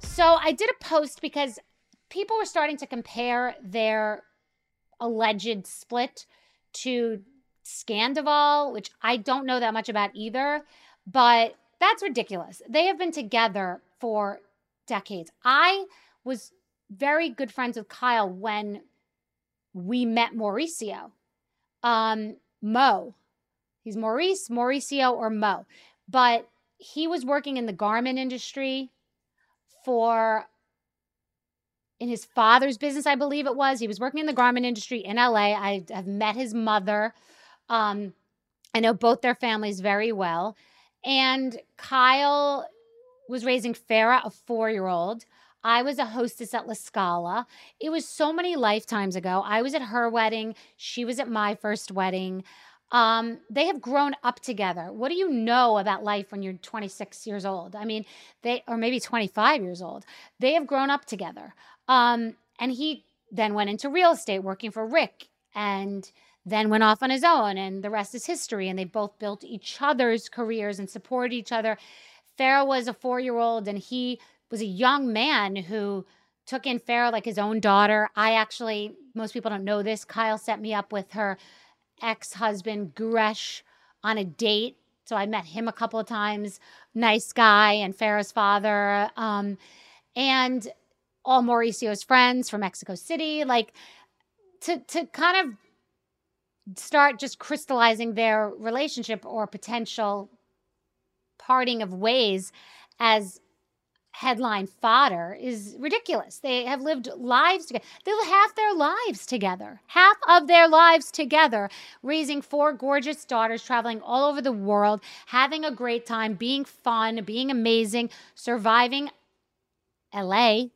So I did a post because people were starting to compare their alleged split to Scandoval, which I don't know that much about either, but that's ridiculous. They have been together for decades. I was very good friends with Kyle when we met Mauricio. Um, Mo. He's Maurice, Mauricio, or Mo. But he was working in the garment industry for in his father's business, I believe it was. He was working in the garment industry in LA. I have met his mother. Um, I know both their families very well. And Kyle was raising Farrah, a four year old. I was a hostess at La Scala. It was so many lifetimes ago. I was at her wedding. She was at my first wedding. Um, they have grown up together. What do you know about life when you're 26 years old? I mean, they, or maybe 25 years old. They have grown up together. Um, and he then went into real estate working for Rick and then went off on his own. And the rest is history. And they both built each other's careers and supported each other. Farrah was a four year old and he was a young man who took in Farrah like his own daughter. I actually, most people don't know this. Kyle set me up with her ex husband, Guraish, on a date. So I met him a couple of times. Nice guy, and Farrah's father. Um, and all Mauricio's friends from Mexico City. Like to, to kind of start just crystallizing their relationship or potential parting of ways as headline fodder is ridiculous. They have lived lives together. They live half their lives together, half of their lives together, raising four gorgeous daughters, traveling all over the world, having a great time, being fun, being amazing, surviving LA,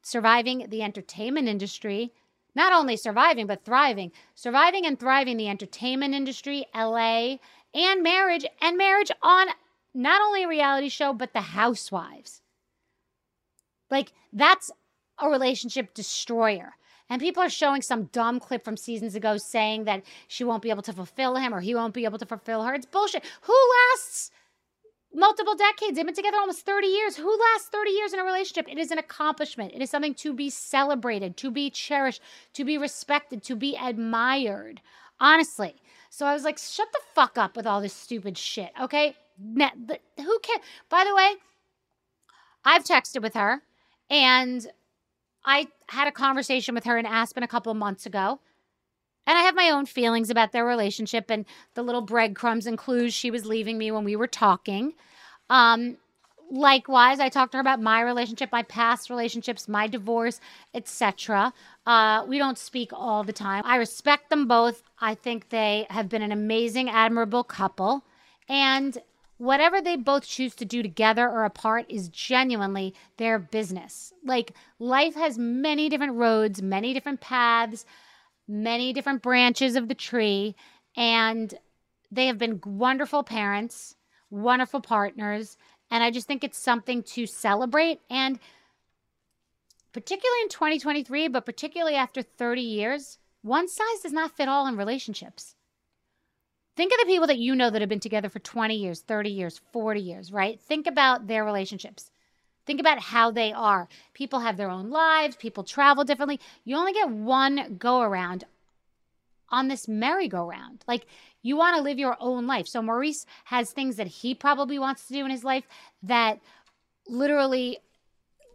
surviving the entertainment industry. Not only surviving, but thriving. Surviving and thriving the entertainment industry, LA, and marriage, and marriage on not only a reality show, but The Housewives. Like that's a relationship destroyer. And people are showing some dumb clip from seasons ago saying that she won't be able to fulfill him or he won't be able to fulfill her. It's bullshit. Who lasts multiple decades? They've been together almost 30 years. Who lasts 30 years in a relationship? It is an accomplishment. It is something to be celebrated, to be cherished, to be respected, to be admired. Honestly. So I was like, shut the fuck up with all this stupid shit, okay? Who cares? By the way, I've texted with her and I had a conversation with her in Aspen a couple months ago. And I have my own feelings about their relationship and the little breadcrumbs and clues she was leaving me when we were talking. Um, likewise, I talked to her about my relationship, my past relationships, my divorce, etc. Uh, we don't speak all the time. I respect them both. I think they have been an amazing, admirable couple. And whatever they both choose to do together or apart is genuinely their business. Like life has many different roads, many different paths many different branches of the tree, and they have been wonderful parents, wonderful partners, and I just think it's something to celebrate. And particularly in 2023, but particularly after 30 years, one size does not fit all in relationships. Think of the people that you know that have been together for 20 years, 30 years, 40 years, right? Think about their relationships. Think about how they are. People have their own lives, people travel differently. You only get one go around on this merry-go-round. Like you want to live your own life. So Maurice has things that he probably wants to do in his life that literally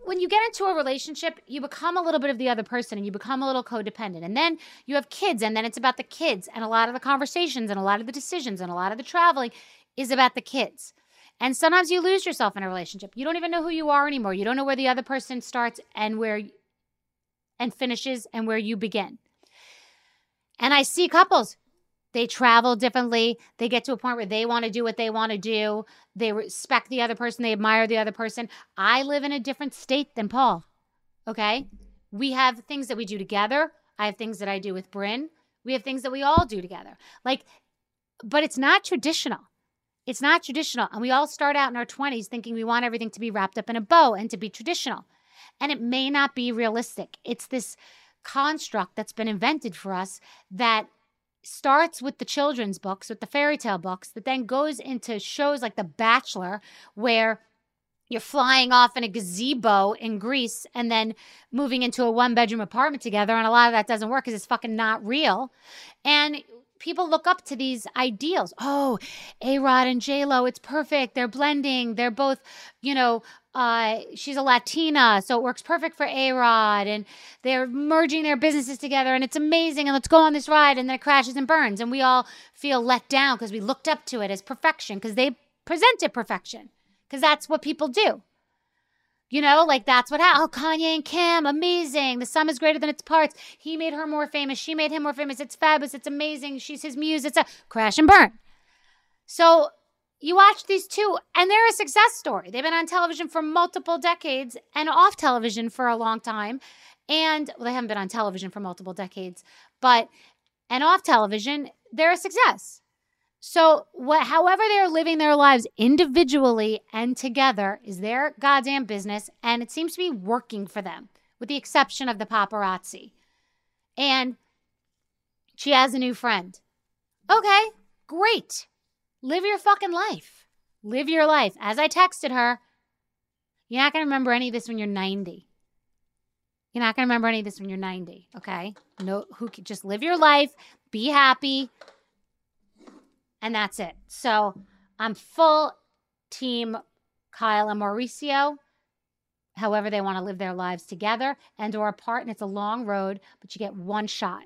when you get into a relationship, you become a little bit of the other person and you become a little codependent. And then you have kids, and then it's about the kids. And a lot of the conversations and a lot of the decisions and a lot of the traveling is about the kids. And sometimes you lose yourself in a relationship. You don't even know who you are anymore. You don't know where the other person starts and where and finishes and where you begin. And I see couples, they travel differently. They get to a point where they want to do what they want to do. They respect the other person, they admire the other person. I live in a different state than Paul. Okay? We have things that we do together. I have things that I do with Bryn. We have things that we all do together. Like, but it's not traditional. It's not traditional. And we all start out in our 20s thinking we want everything to be wrapped up in a bow and to be traditional. And it may not be realistic. It's this construct that's been invented for us that starts with the children's books, with the fairy tale books, that then goes into shows like The Bachelor, where you're flying off in a gazebo in Greece and then moving into a one bedroom apartment together. And a lot of that doesn't work because it's fucking not real. And people look up to these ideals. Oh, A Rod and J Lo, it's perfect. They're blending. They're both, you know, uh, she's a Latina, so it works perfect for A Rod. And they're merging their businesses together, and it's amazing. And let's go on this ride. And then it crashes and burns. And we all feel let down because we looked up to it as perfection because they presented perfection because that's what people do. You know, like that's what happened. Oh, Kanye and Kim, amazing. The sum is greater than its parts. He made her more famous. She made him more famous. It's fabulous. It's amazing. She's his muse. It's a crash and burn. So you watch these two, and they're a success story. They've been on television for multiple decades and off television for a long time. And well, they haven't been on television for multiple decades, but and off television, they're a success. So, what, however they're living their lives individually and together is their goddamn business, and it seems to be working for them, with the exception of the paparazzi. And she has a new friend. Okay, great. Live your fucking life. Live your life. As I texted her, you're not going to remember any of this when you're 90. You're not going to remember any of this when you're 90, okay? No, who just live your life, be happy, and that's it. So I'm full team Kyle and Mauricio. However, they want to live their lives together and or apart, and it's a long road, but you get one shot.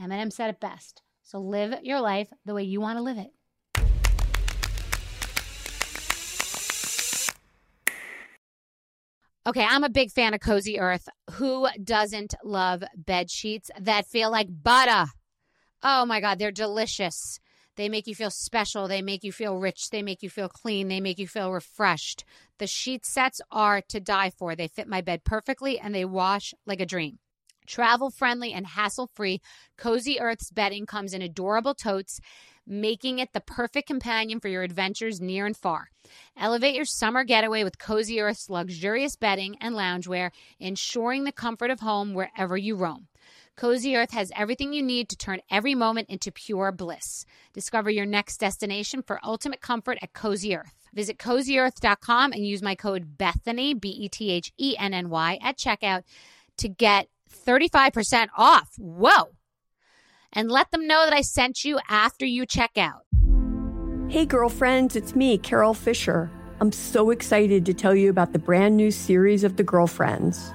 Eminem said it best. So live your life the way you want to live it. Okay, I'm a big fan of Cozy Earth. Who doesn't love bed sheets that feel like butter? Oh my God, they're delicious. They make you feel special. They make you feel rich. They make you feel clean. They make you feel refreshed. The sheet sets are to die for. They fit my bed perfectly and they wash like a dream. Travel friendly and hassle free, Cozy Earth's bedding comes in adorable totes, making it the perfect companion for your adventures near and far. Elevate your summer getaway with Cozy Earth's luxurious bedding and loungewear, ensuring the comfort of home wherever you roam. Cozy Earth has everything you need to turn every moment into pure bliss. Discover your next destination for ultimate comfort at Cozy Earth. Visit cozyearth.com and use my code Bethenny, B E T H E N N Y, at checkout to get 35% off. Whoa! and let them know that I sent you after you check out. Hey, girlfriends, it's me, Carol Fisher. I'm so excited to tell you about the brand new series of The Girlfriends.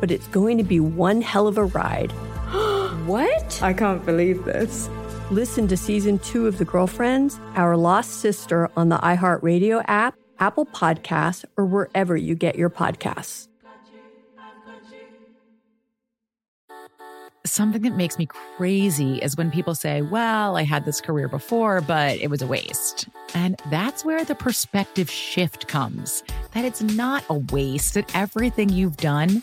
but it's going to be one hell of a ride. what? I can't believe this. Listen to season two of The Girlfriends, Our Lost Sister on the iHeartRadio app, Apple Podcasts, or wherever you get your podcasts. Something that makes me crazy is when people say, Well, I had this career before, but it was a waste. And that's where the perspective shift comes that it's not a waste, that everything you've done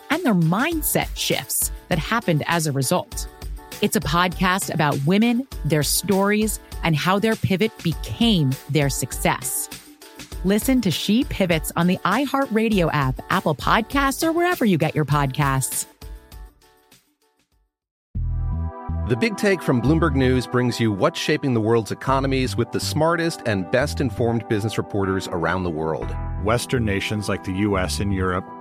and their mindset shifts that happened as a result. It's a podcast about women, their stories, and how their pivot became their success. Listen to She Pivots on the iHeartRadio app, Apple Podcasts, or wherever you get your podcasts. The Big Take from Bloomberg News brings you what's shaping the world's economies with the smartest and best informed business reporters around the world. Western nations like the U.S. and Europe.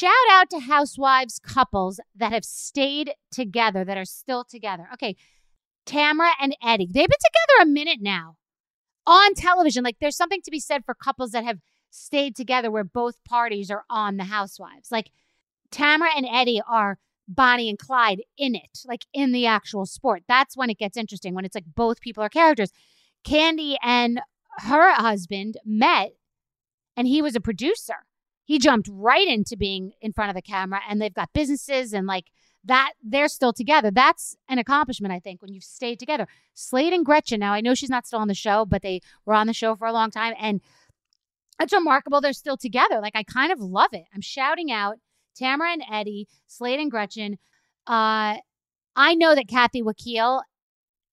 Shout out to housewives couples that have stayed together, that are still together. Okay, Tamra and Eddie, they've been together a minute now on television. Like there's something to be said for couples that have stayed together where both parties are on the housewives. Like Tamra and Eddie are Bonnie and Clyde in it, like in the actual sport. That's when it gets interesting, when it's like both people are characters. Candy and her husband met, and he was a producer he jumped right into being in front of the camera and they've got businesses and like that they're still together. That's an accomplishment, I think, when you've stayed together. Slade and Gretchen, now I know she's not still on the show, but they were on the show for a long time. And it's remarkable they're still together. Like I kind of love it. I'm shouting out Tamara and Eddie, Slade and Gretchen. Uh, I know that Kathy Wakile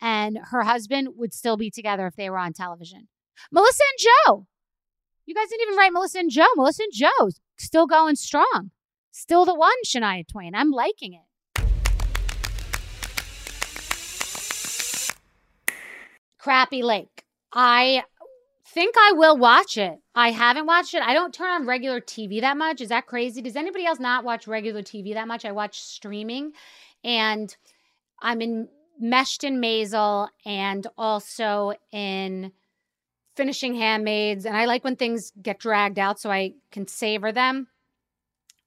and her husband would still be together if they were on television. Melissa and Joe, you guys didn't even write Melissa and Joe. Melissa and Joe's still going strong. Still the one, Shania Twain. I'm liking it. Crappie Lake. I think I will watch it. I haven't watched it. I don't turn on regular TV that much. Is that crazy? Does anybody else not watch regular TV that much? I watch streaming and I'm in meshed in Maisel and also in finishing handmaids and I like when things get dragged out so I can savor them.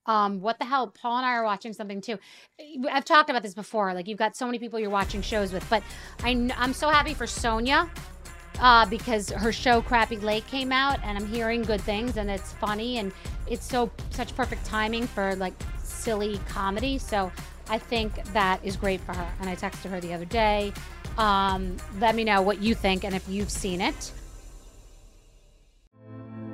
Um, what the hell? Paul and I are watching something too. I've talked about this before. Like you've got so many people you're watching shows with, but I, I'm so happy for Sonja uh, because her show Crappie Lake came out, and I'm hearing good things, and it's funny, and it's so such perfect timing for like silly comedy. So I think that is great for her. And I texted her the other day. Um, let me know what you think and if you've seen it.